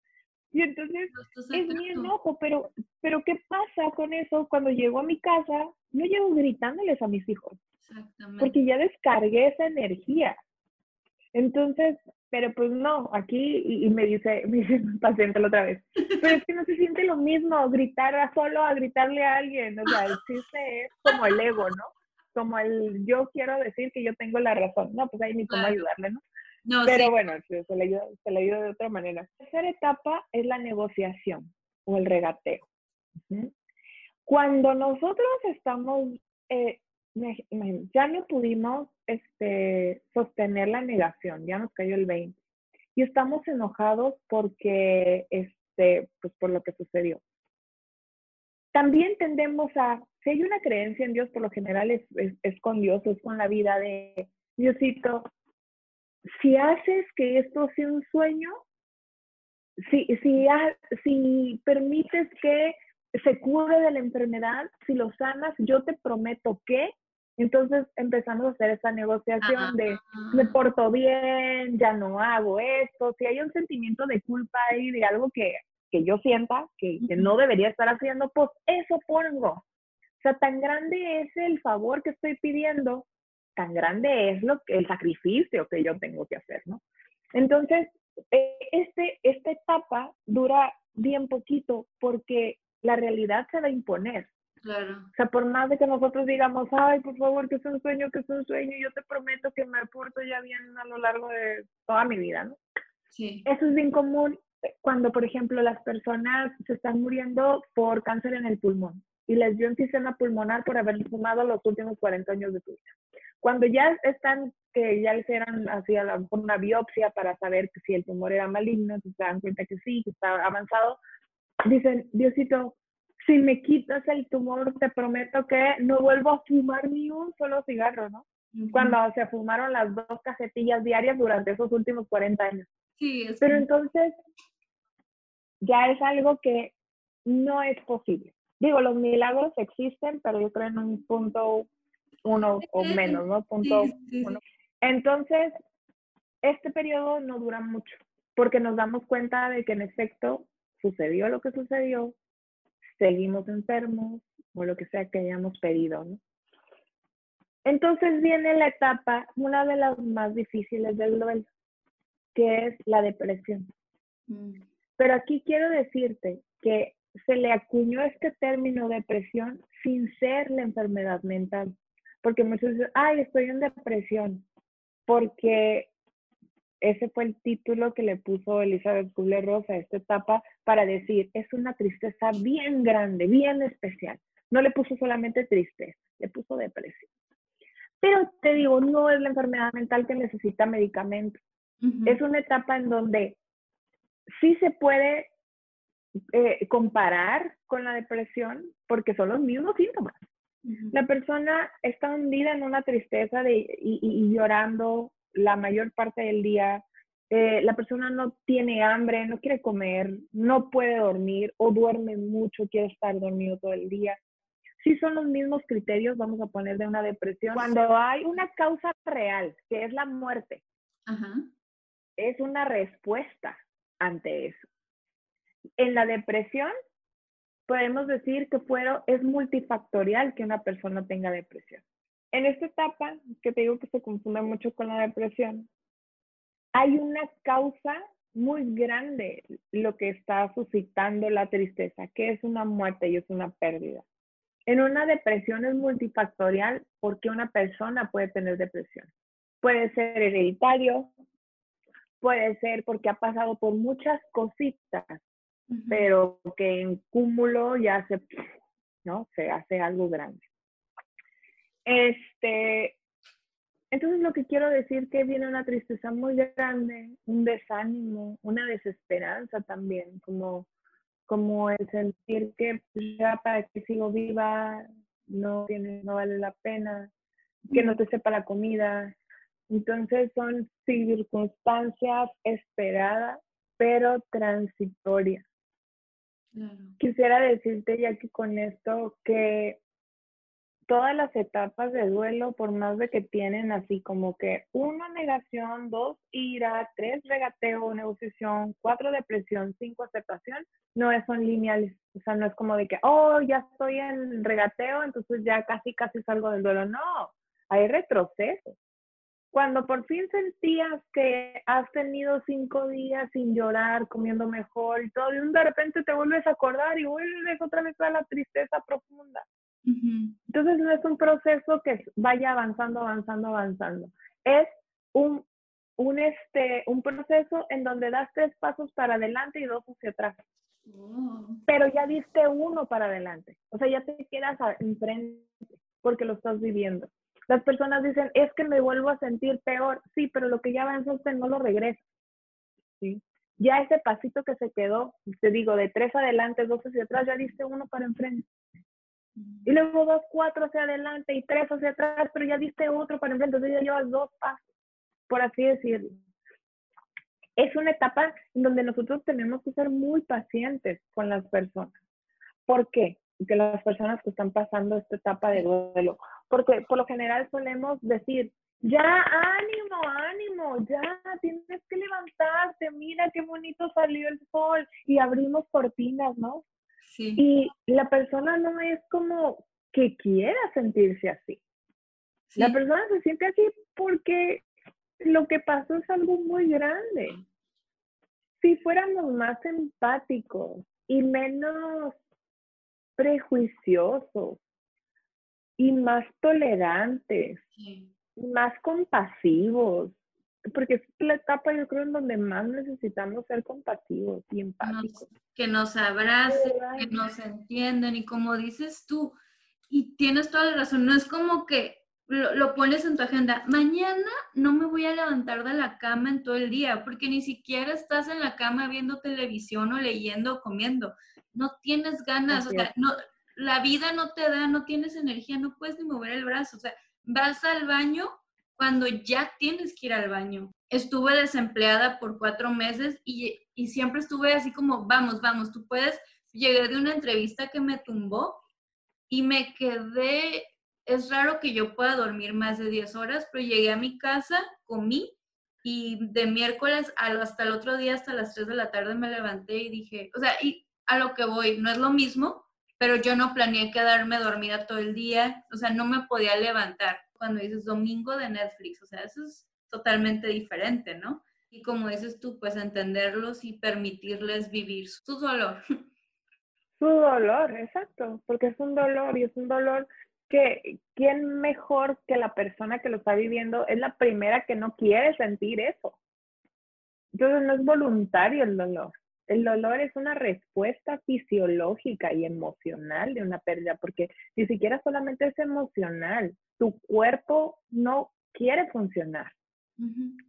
Y entonces es mi enojo, pero, pero ¿qué pasa con eso? Cuando llego a mi casa, no llego gritándoles a mis hijos. Porque ya descargué esa energía. Entonces, pero pues no, aquí, y, me dice, me dice paciente la otra vez, pero es que no se siente lo mismo gritar a solo a gritarle a alguien, o sea, el chiste es como el ego, ¿no? Como el yo quiero decir que yo tengo la razón, no, pues ahí ni cómo ayudarle, ¿no? No pero bueno, se, le ayuda, se le ayuda de otra manera. La tercera etapa es la negociación o el regateo. Cuando nosotros estamos eh, ya no pudimos este, sostener la negación, ya nos cayó el 20. Y estamos enojados porque, este, pues por lo que sucedió. También tendemos a, si hay una creencia en Dios, por lo general es, es, con Dios, es con la vida de Diosito. Si haces que esto sea un sueño, si, si, si permites que se cure de la enfermedad, si lo sanas, yo te prometo que entonces empezamos a hacer esa negociación de me porto bien, ya no hago esto. Si hay un sentimiento de culpa ahí, de algo que, que yo sienta que, que, no debería estar haciendo, pues eso pongo. O sea, tan grande es el favor que estoy pidiendo, tan grande es lo que, el sacrificio que yo tengo que hacer, ¿no? Entonces, e, este, esta etapa dura bien poquito porque la realidad se va a imponer.
Claro.
O sea, por más de que nosotros digamos, ay, por favor, que es un sueño, que es un sueño, yo te prometo que me porto ya bien a lo largo de toda mi vida, ¿no?
Sí.
Eso es bien común cuando, por ejemplo, las personas se están muriendo por cáncer en el pulmón y les dio enfisema pulmonar por haber fumado los últimos 40 años de su vida. Cuando ya están, que ya les eran así a lo una biopsia para saber que si el tumor era maligno, se dan cuenta que sí, que está avanzado, dicen, Diosito, si me quitas el tumor, te prometo que no vuelvo a fumar ni un solo cigarro, ¿no? Cuando se fumaron las dos cajetillas diarias durante esos últimos 40 años.
Sí, es
Pero entonces, ya es algo que no es posible. Digo, los milagros existen, pero yo creo en un punto uno o menos, ¿no? Punto uno. Entonces, este periodo no dura mucho, porque nos damos cuenta de que en efecto sucedió lo que sucedió, seguimos enfermos o lo que sea que hayamos pedido, ¿no? Entonces viene la etapa, una de las más difíciles del duelo, que es la depresión. Mm. Pero aquí quiero decirte que se le acuñó este término depresión sin ser la enfermedad mental. Porque muchos dicen, ay, estoy en depresión. Porque ese fue el título que le puso Elizabeth Kubler-Ross a esta etapa para decir, es una tristeza bien grande, bien especial. No le puso solamente tristeza, le puso depresión. Pero te digo, no es la enfermedad mental que necesita medicamento. Es una etapa en donde sí se puede eh, comparar con la depresión porque son los mismos síntomas. La persona está hundida en una tristeza de, y, llorando la mayor parte del día. Eh, la persona no tiene hambre, no quiere comer, no puede dormir o duerme mucho, quiere estar dormido todo el día. Si son los mismos criterios, vamos a poner de una depresión. Cuando hay una causa real, que es la muerte, es una respuesta ante eso. En la depresión, podemos decir que fueron, es multifactorial que una persona tenga depresión. En esta etapa, que te digo que se confunde mucho con la depresión, hay una causa muy grande lo que está suscitando la tristeza, que es una muerte y es una pérdida. En una depresión es multifactorial porque una persona puede tener depresión. Puede ser hereditario, puede ser porque ha pasado por muchas cositas, pero que en cúmulo ya se, ¿no? Se hace algo grande. Este, entonces lo que quiero decir que viene una tristeza muy grande, un desánimo, una desesperanza también, como, como el sentir que pues, ya para que sigo viva no tiene, no vale la pena, que no te sepa la comida. Entonces son circunstancias esperadas, pero transitorias. Quisiera decirte que con esto que todas las etapas de duelo, por más de que tienen así como que una negación, dos ira, tres regateo, negociación, cuatro depresión, cinco aceptación, no son lineales. O sea, no es como de que, oh, ya estoy en regateo, entonces ya casi, casi salgo del duelo. No, hay retrocesos. Cuando por fin sentías que has tenido cinco días sin llorar, comiendo mejor y todo, y de repente te vuelves a acordar y vuelves otra vez a la tristeza profunda. Entonces no es un proceso que vaya avanzando, avanzando, avanzando. Es un, un, este, un proceso en donde das tres pasos para adelante y dos hacia atrás. Oh. Pero ya diste uno para adelante. O sea, ya te quedas enfrente porque lo estás viviendo. Las personas dicen, es que me vuelvo a sentir peor. Sí, pero lo que ya avanzaste no lo regresa. ¿sí? Ya ese pasito que se quedó, te digo, de tres adelante, dos hacia atrás, ya diste uno para enfrente. Y luego dos, cuatro hacia adelante y tres hacia atrás, pero ya diste otro para enfrente, entonces ya llevas dos pasos, por así decirlo. Es una etapa donde nosotros tenemos que ser muy pacientes con las personas. ¿Por qué? Que las personas que están pasando esta etapa de duelo porque por lo general solemos decir, ya, ánimo, ánimo, ya, tienes que levantarte, mira qué bonito salió el sol y abrimos cortinas, ¿no? Sí. Y la persona no es como que quiera sentirse así. La persona se siente así porque lo que pasó es algo muy grande. Si fuéramos más empáticos y menos prejuiciosos y más tolerantes, más compasivos, porque es la etapa yo creo en donde más necesitamos ser compasivos y empáticos.
que nos abracen, que nos entiendan y como dices tú, y tienes toda la razón, no es como que lo, pones en tu agenda, mañana no me voy a levantar de la cama en todo el día, porque ni siquiera estás en la cama viendo televisión o leyendo o comiendo, no tienes ganas, o sea, no, la vida no te da, no tienes energía, no puedes ni mover el brazo, o sea, vas al baño cuando ya tienes que ir al baño. Estuve desempleada por cuatro meses y, y siempre estuve así como, vamos, vamos, tú puedes. Llegué de una entrevista que me tumbó y me quedé, es raro que yo pueda dormir más de 10 horas, pero llegué a mi casa, comí y de miércoles hasta el otro día, hasta las 3 de la tarde me levanté y dije, o sea, y a lo que voy, no es lo mismo, pero yo no planeé quedarme dormida todo el día, o sea, no me podía levantar cuando dices domingo de Netflix, o sea, eso es totalmente diferente, ¿no? Y como dices tú, pues entenderlos y permitirles vivir su dolor.
Su dolor, exacto, porque es un dolor y es un dolor que quién mejor que la persona que lo está viviendo es la primera que no quiere sentir eso. Entonces no es voluntario el dolor. El dolor es una respuesta fisiológica y emocional de una pérdida, porque ni siquiera solamente es emocional, tu cuerpo no quiere funcionar.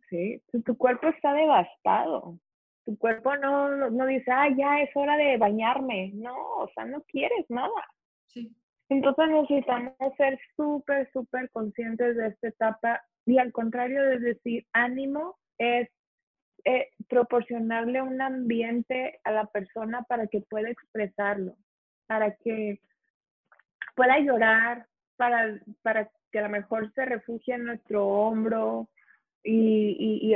¿sí? Tu cuerpo está devastado. Tu cuerpo no, no dice, ah, ya es hora de bañarme. No, o sea, no quieres nada. Sí. Entonces necesitamos ser súper, súper conscientes de esta etapa y al contrario de decir ánimo, es eh, proporcionarle un ambiente a la persona para que pueda expresarlo, para que pueda llorar, para, para que a lo mejor se refugie en nuestro hombro y,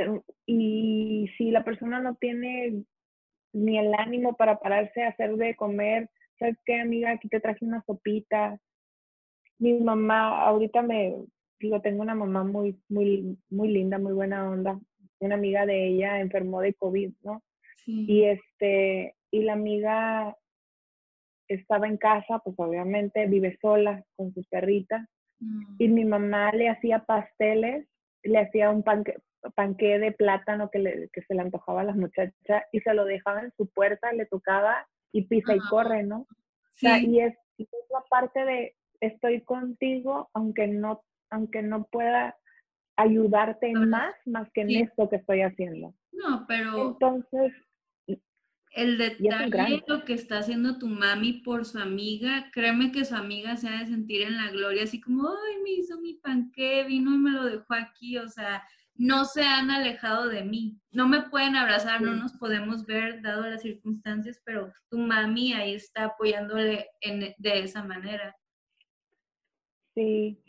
y, si la persona no tiene ni el ánimo para pararse a hacer de comer, ¿sabes qué, amiga? Aquí te traje una sopita. Mi mamá, ahorita me, digo, tengo una mamá muy, muy, muy linda, muy buena onda una amiga de ella enfermó de COVID, ¿no? Y este, y la amiga estaba en casa, pues obviamente vive sola con sus perritas, y mm. mi mamá le hacía pasteles, le hacía un panque, panque de plátano que, le, que se le antojaba a las muchachas y se lo dejaba en su puerta, le tocaba y pisa y corre, ¿no? Sí. O sea, y es, es la parte de estoy contigo aunque no aunque no pueda ayudarte más, más que en esto que estoy haciendo.
No, pero...
Entonces...
El detalle lo que está haciendo tu mami por su amiga, créeme que su amiga se ha de sentir en la gloria, así como, ay, me hizo mi panque, vino y me lo dejó aquí, o sea, no se han alejado de mí. No me pueden abrazar, no nos podemos ver dado las circunstancias, pero tu mami ahí está apoyándole en, de esa manera.
Sí,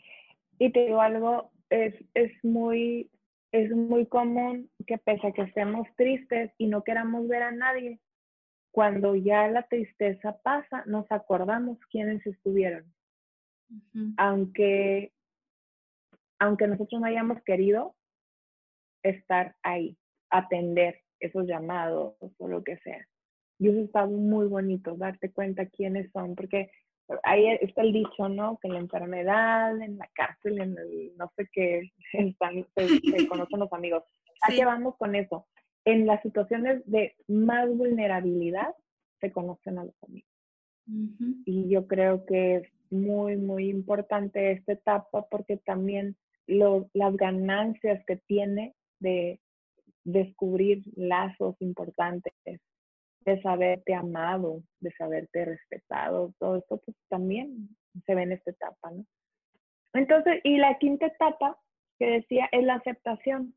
y te digo algo, es, es, muy, es muy común que pese a que estemos tristes y no queramos ver a nadie, cuando ya la tristeza pasa, nos acordamos quiénes estuvieron. Aunque, aunque nosotros no hayamos querido estar ahí, atender esos llamados o lo que sea. Y eso está muy bonito, darte cuenta quiénes son, porque ahí está el dicho, ¿no? Que en la enfermedad, en la cárcel, en el no sé qué, están, se, conocen los amigos. ¿A qué vamos con eso? En las situaciones de más vulnerabilidad se conocen a los amigos. Y yo creo que es muy, muy importante esta etapa porque también las ganancias que tiene de descubrir lazos importantes de saberte amado, de saberte respetado, todo esto pues también se ve en esta etapa, ¿no? Entonces, y la quinta etapa que decía es la aceptación.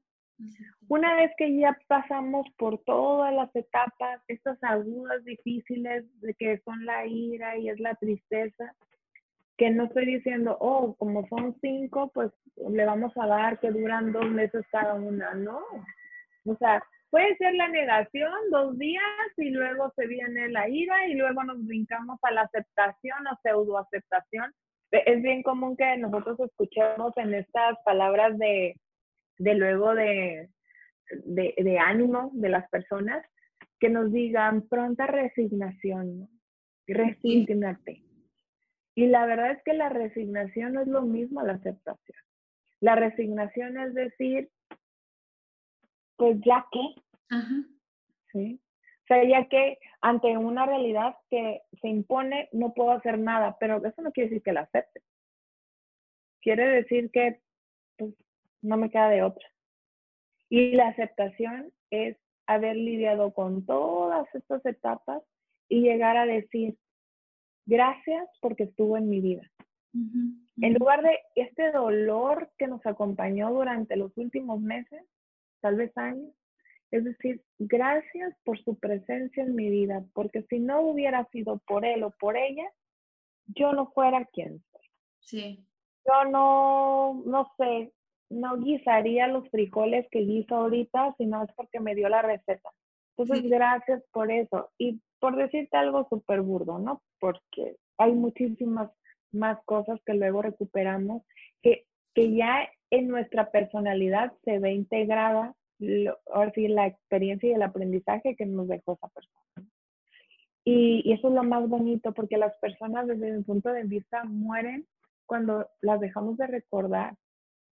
Una vez que ya pasamos por todas las etapas, estas agudas difíciles de que son la ira y es la tristeza, que no estoy diciendo, oh, como son cinco, pues le vamos a dar que duran dos meses cada una, no. O sea, Puede ser la negación dos días y luego se viene la ira y luego nos brincamos a la aceptación o pseudoaceptación. E, es bien común que nosotros escuchemos en estas palabras de, de luego de, de, de ánimo de las personas que nos digan pronta resignación, resígnate. Y la verdad es que la resignación no es lo mismo a la aceptación. La resignación es decir, pues ya qué. ¿Sí? O sea, ya que ante una realidad que se impone no puedo hacer nada, pero eso no quiere decir que la acepte. Quiere decir que pues, no me queda de otra. Y la aceptación es haber lidiado con todas estas etapas y llegar a decir, gracias porque estuvo en mi vida. En lugar de este dolor que nos acompañó durante los últimos meses, tal vez años, es decir, gracias por su presencia en mi vida, porque si no hubiera sido por él o por ella, yo no fuera quien soy.
Sí.
Yo no, no sé, no guisaría los frijoles que guiso ahorita, sino es porque me dio la receta. Entonces, gracias por eso. Y por decirte algo súper burdo, ¿no? Porque hay muchísimas más cosas que luego recuperamos que, que ya en nuestra personalidad se ve integrada, ahora sí, la experiencia y el aprendizaje que nos dejó esa persona. Y, y, eso es lo más bonito, porque las personas desde mi punto de vista mueren cuando las dejamos de recordar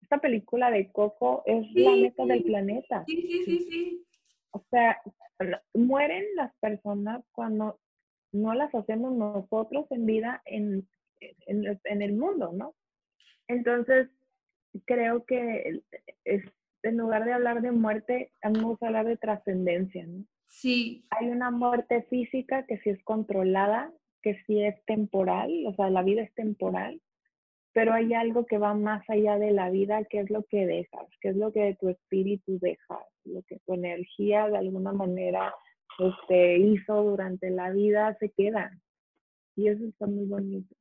esta película de Coco es la meta del planeta.
Sí, sí, sí, sí.
O sea, mueren las personas cuando no las hacemos nosotros en vida en, en, el mundo, ¿no? Entonces, creo que es, en lugar de hablar de muerte, vamos a hablar de trascendencia, ¿no?
Sí.
Hay una muerte física que sí es controlada, que sí es temporal, o sea, la vida es temporal, pero hay algo que va más allá de la vida, que es lo que dejas, que es lo que tu espíritu deja, lo que tu energía de alguna manera este, hizo durante la vida se queda. Y eso está muy bonito.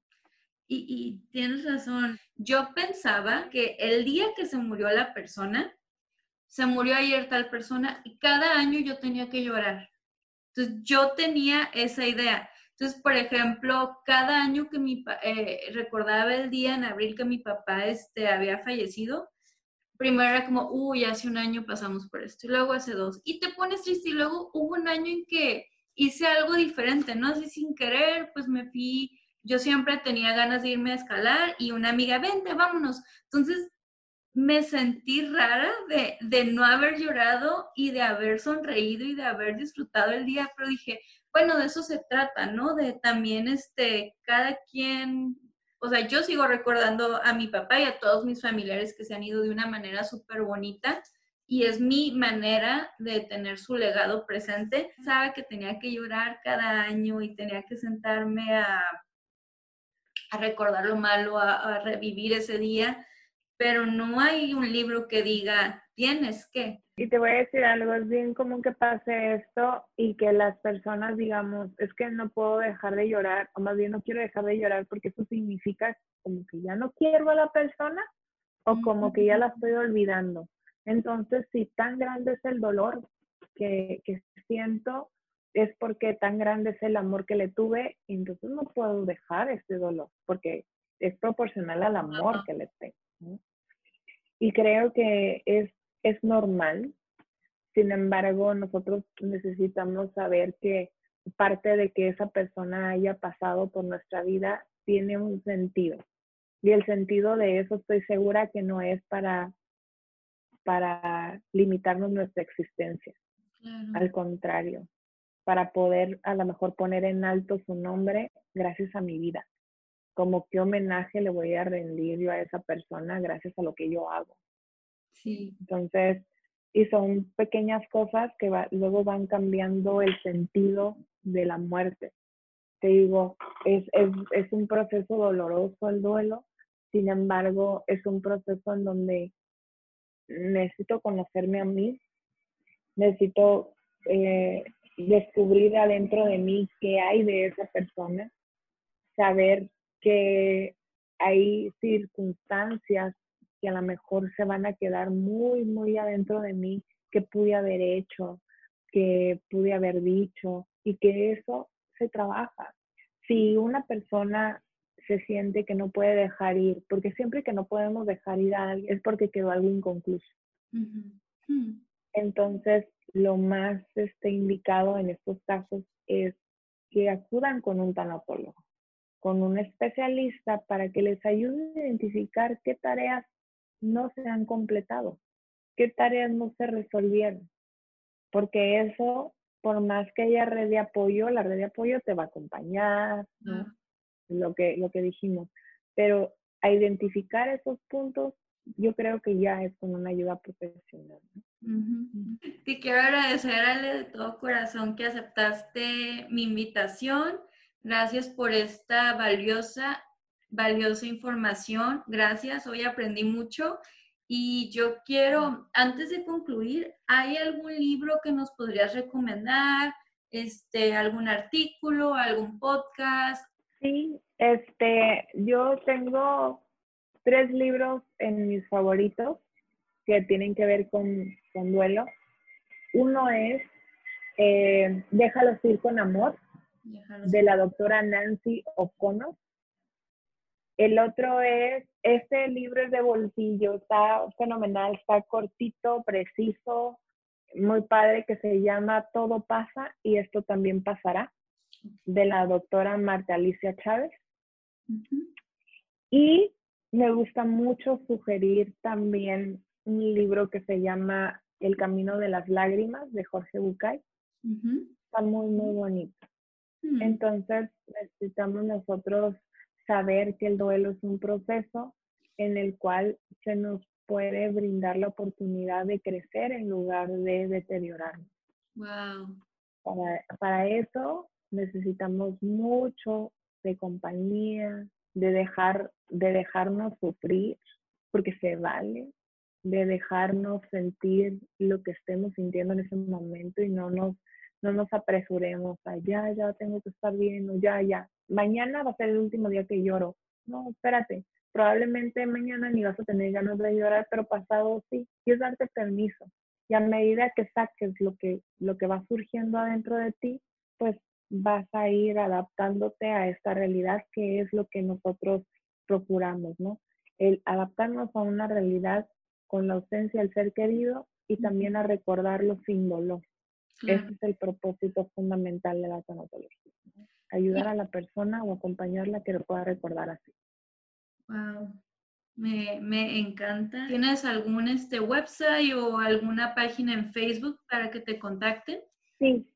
Y, y tienes razón, yo pensaba que el día que se murió la persona, se murió ayer tal persona y cada año yo tenía que llorar. Entonces yo tenía esa idea. Entonces, por ejemplo, cada año que mi, eh, recordaba el día en abril que mi papá este, había fallecido, primero era como, uy, hace un año pasamos por esto, y luego hace dos, y te pones triste, y luego hubo un año en que hice algo diferente, ¿no? Así sin querer, pues me fui, yo siempre tenía ganas de irme a escalar, y una amiga, vente, vámonos. Entonces, me sentí rara de, de no haber llorado y de haber sonreído y de haber disfrutado el día, pero dije, bueno, de eso se trata, ¿no? De también, este, cada quien, o sea, yo sigo recordando a mi papá y a todos mis familiares que se han ido de una manera súper bonita y es mi manera de tener su legado presente. Sabe que tenía que llorar cada año y tenía que sentarme a, a recordar lo malo, a, a revivir ese día, pero no hay un libro que diga, tienes que,
y te voy a decir algo, es bien común que pase esto y que las personas digamos, es que no puedo dejar de llorar, o más bien no quiero dejar de llorar porque eso significa como que ya no quiero a la persona o como que ya la estoy olvidando. Entonces, si tan grande es el dolor que, que siento, es porque tan grande es el amor que le tuve, y entonces no puedo dejar ese dolor, porque es proporcional al amor que le tengo. Y creo que es es normal. Sin embargo, nosotros necesitamos saber que parte de que esa persona haya pasado por nuestra vida tiene un sentido. Y el sentido de eso estoy segura que no es para, para limitarnos nuestra existencia. Al contrario, para poder a lo mejor poner en alto su nombre gracias a mi vida. Como qué homenaje le voy a rendir yo a esa persona gracias a lo que yo hago.
Sí.
Entonces, y son pequeñas cosas que luego van cambiando el sentido de la muerte. Te digo, es, es, es un proceso doloroso el duelo, sin embargo, es un proceso en donde necesito conocerme a mí, necesito eh, descubrir adentro de mí qué hay de esa persona, saber que hay circunstancias que a lo mejor se van a quedar muy, muy adentro de mí, que pude haber hecho, que pude haber dicho, y que eso se trabaja. Si una persona se siente que no puede dejar ir, porque siempre que no podemos dejar ir a alguien es porque quedó algo inconcluso. Hmm. Entonces, lo más este, indicado en estos casos es que acudan con un tanatólogo. Con un especialista para que les ayude a identificar qué tareas no se han completado, qué tareas no se resolvieron. Porque eso, por más que haya red de apoyo, la red de apoyo te va a acompañar, lo, que, lo que dijimos. Pero a identificar esos puntos, yo creo que ya es con una ayuda profesional.
Te quiero agradecer, Ale, de todo corazón que aceptaste mi invitación Gracias por esta valiosa, valiosa información. Gracias, hoy aprendí mucho. Y yo quiero, antes de concluir, ¿hay algún libro que nos podrías recomendar? Este, algún artículo, algún podcast?
Sí, este, yo tengo tres libros en mis favoritos que tienen que ver con, con duelo. Uno es eh, Déjalos ir con amor, de la doctora Nancy O'Connor. El otro es, este libro es de bolsillo, está fenomenal, está cortito, preciso, muy padre, que se llama Todo pasa y esto también pasará, de la doctora Marta Alicia Chávez. Y me gusta mucho sugerir también un libro que se llama El Camino de las Lágrimas, de Jorge Bucay. Está muy, muy bonito. Mm. Entonces, necesitamos nosotros saber que el duelo es un proceso en el cual se nos puede brindar la oportunidad de crecer en lugar de deteriorarnos.
Wow.
Para, para eso necesitamos mucho de compañía, de dejar, de dejarnos sufrir, porque se vale, de dejarnos sentir lo que estemos sintiendo en ese momento y no nos no nos apresuremos a ya, ya tengo que estar bien o ya, ya. Mañana va a ser el último día que lloro. No, espérate. Probablemente mañana ni vas a tener ganas de llorar, pero pasado sí. Y es darte permiso. Y a medida que saques lo que, lo que va surgiendo adentro de ti, pues vas a ir adaptándote a esta realidad que es lo que nosotros procuramos, ¿no? El adaptarnos a una realidad con la ausencia del ser querido y también a recordarlo sin dolor. Ese es el propósito fundamental de la tanatología. Ayudar a la persona o acompañarla que lo pueda recordar así.
Wow. Me, me, encanta. ¿Tienes algún este website o alguna página en Facebook para que te contacten?
Sí,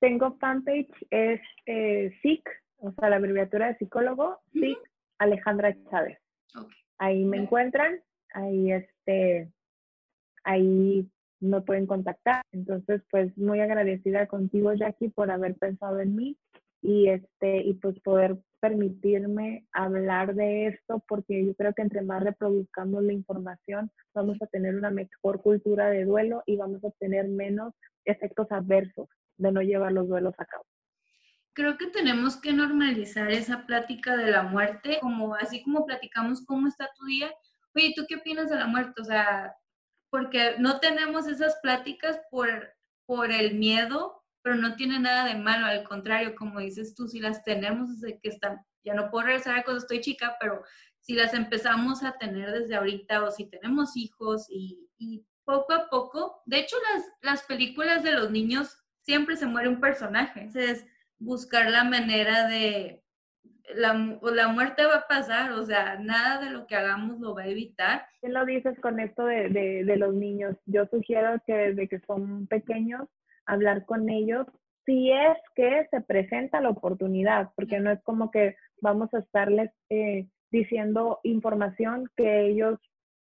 tengo fanpage, es eh, SIC, o sea, la abreviatura de psicólogo, SIC Alejandra Chávez. Ahí me encuentran, ahí este, ahí me pueden contactar. Entonces, pues muy agradecida contigo, Jackie, por haber pensado en mí y este y pues poder permitirme hablar de esto porque yo creo que entre más reproduzcamos la información vamos a tener una mejor cultura de duelo y vamos a tener menos efectos adversos de no llevar los duelos a cabo.
Creo que tenemos que normalizar esa plática de la muerte, como así como platicamos cómo está tu día. Oye, ¿tú qué opinas de la muerte? O sea, porque no tenemos esas pláticas por, por el miedo, pero no tiene nada de malo, al contrario, como dices tú, si las tenemos desde que están, ya no puedo regresar a cuando estoy chica, pero si las empezamos a tener desde ahorita o si tenemos hijos y, y poco a poco, de hecho las, las películas de los niños siempre se muere un personaje, entonces buscar la manera de, la, la, muerte va a pasar, o sea, nada de lo que hagamos lo va a evitar.
¿Qué lo dices con esto de, de, los niños? Yo sugiero que desde que son pequeños, hablar con ellos, si es que se presenta la oportunidad, porque no es como que vamos a estarles eh, diciendo información que ellos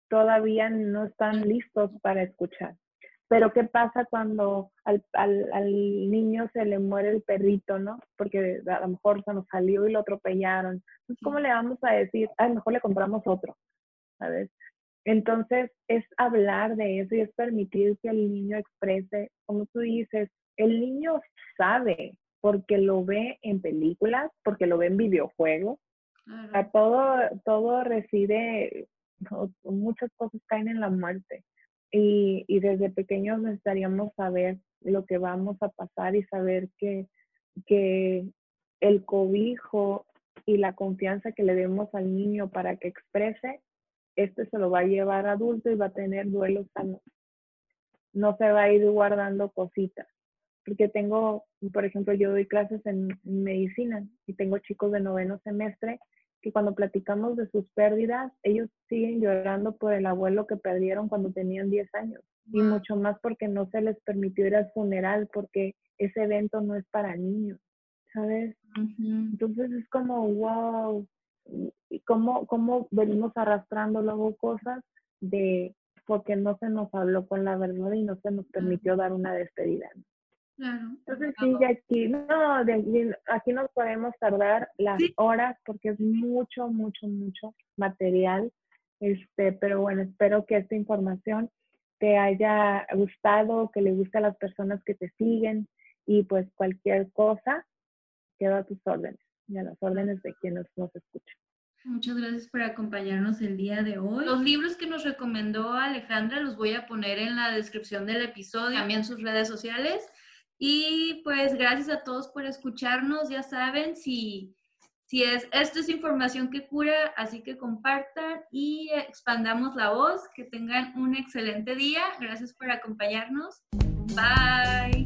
todavía no están listos para escuchar. Pero ¿qué pasa cuando al, al, al, niño se le muere el perrito, ¿no? Porque a lo mejor se nos salió y lo atropellaron. Entonces, ¿cómo le vamos a decir? A lo mejor le compramos otro, ¿sabes? Entonces, es hablar de eso y es permitir que el niño exprese, como tú dices, el niño sabe porque lo ve en películas, porque lo ve en videojuegos. Todo, todo reside, muchas cosas caen en la muerte. Y, y, desde pequeños necesitaríamos saber lo que vamos a pasar y saber que, que el cobijo y la confianza que le demos al niño para que exprese, este se lo va a llevar adulto y va a tener duelos sanos. No se va a ir guardando cositas. porque tengo, por ejemplo, yo doy clases en, medicina y tengo chicos de noveno semestre que cuando platicamos de sus pérdidas, ellos siguen llorando por el abuelo que perdieron cuando tenían 10 años y mucho más porque no se les permitió ir al funeral porque ese evento no es para niños, ¿sabes? Entonces es como, wow, y cómo, cómo venimos arrastrando luego cosas de porque no se nos habló con la verdad y no se nos permitió dar una despedida.
Claro.
Entonces sí, de aquí, no, de aquí, nos podemos tardar las horas porque es mucho, mucho, mucho material. Este, pero bueno, espero que esta información te haya gustado, que le guste a las personas que te siguen y pues cualquier cosa, quedo a tus órdenes y a las órdenes de quienes nos escuchan.
Muchas gracias por acompañarnos el día de hoy. Los libros que nos recomendó Alejandra los voy a poner en la descripción del episodio, también sus redes sociales. Y pues gracias a todos por escucharnos. Ya saben, si, si es, esto es información que cura, así que compartan y expandamos la voz. Que tengan un excelente día. Gracias por acompañarnos. Bye.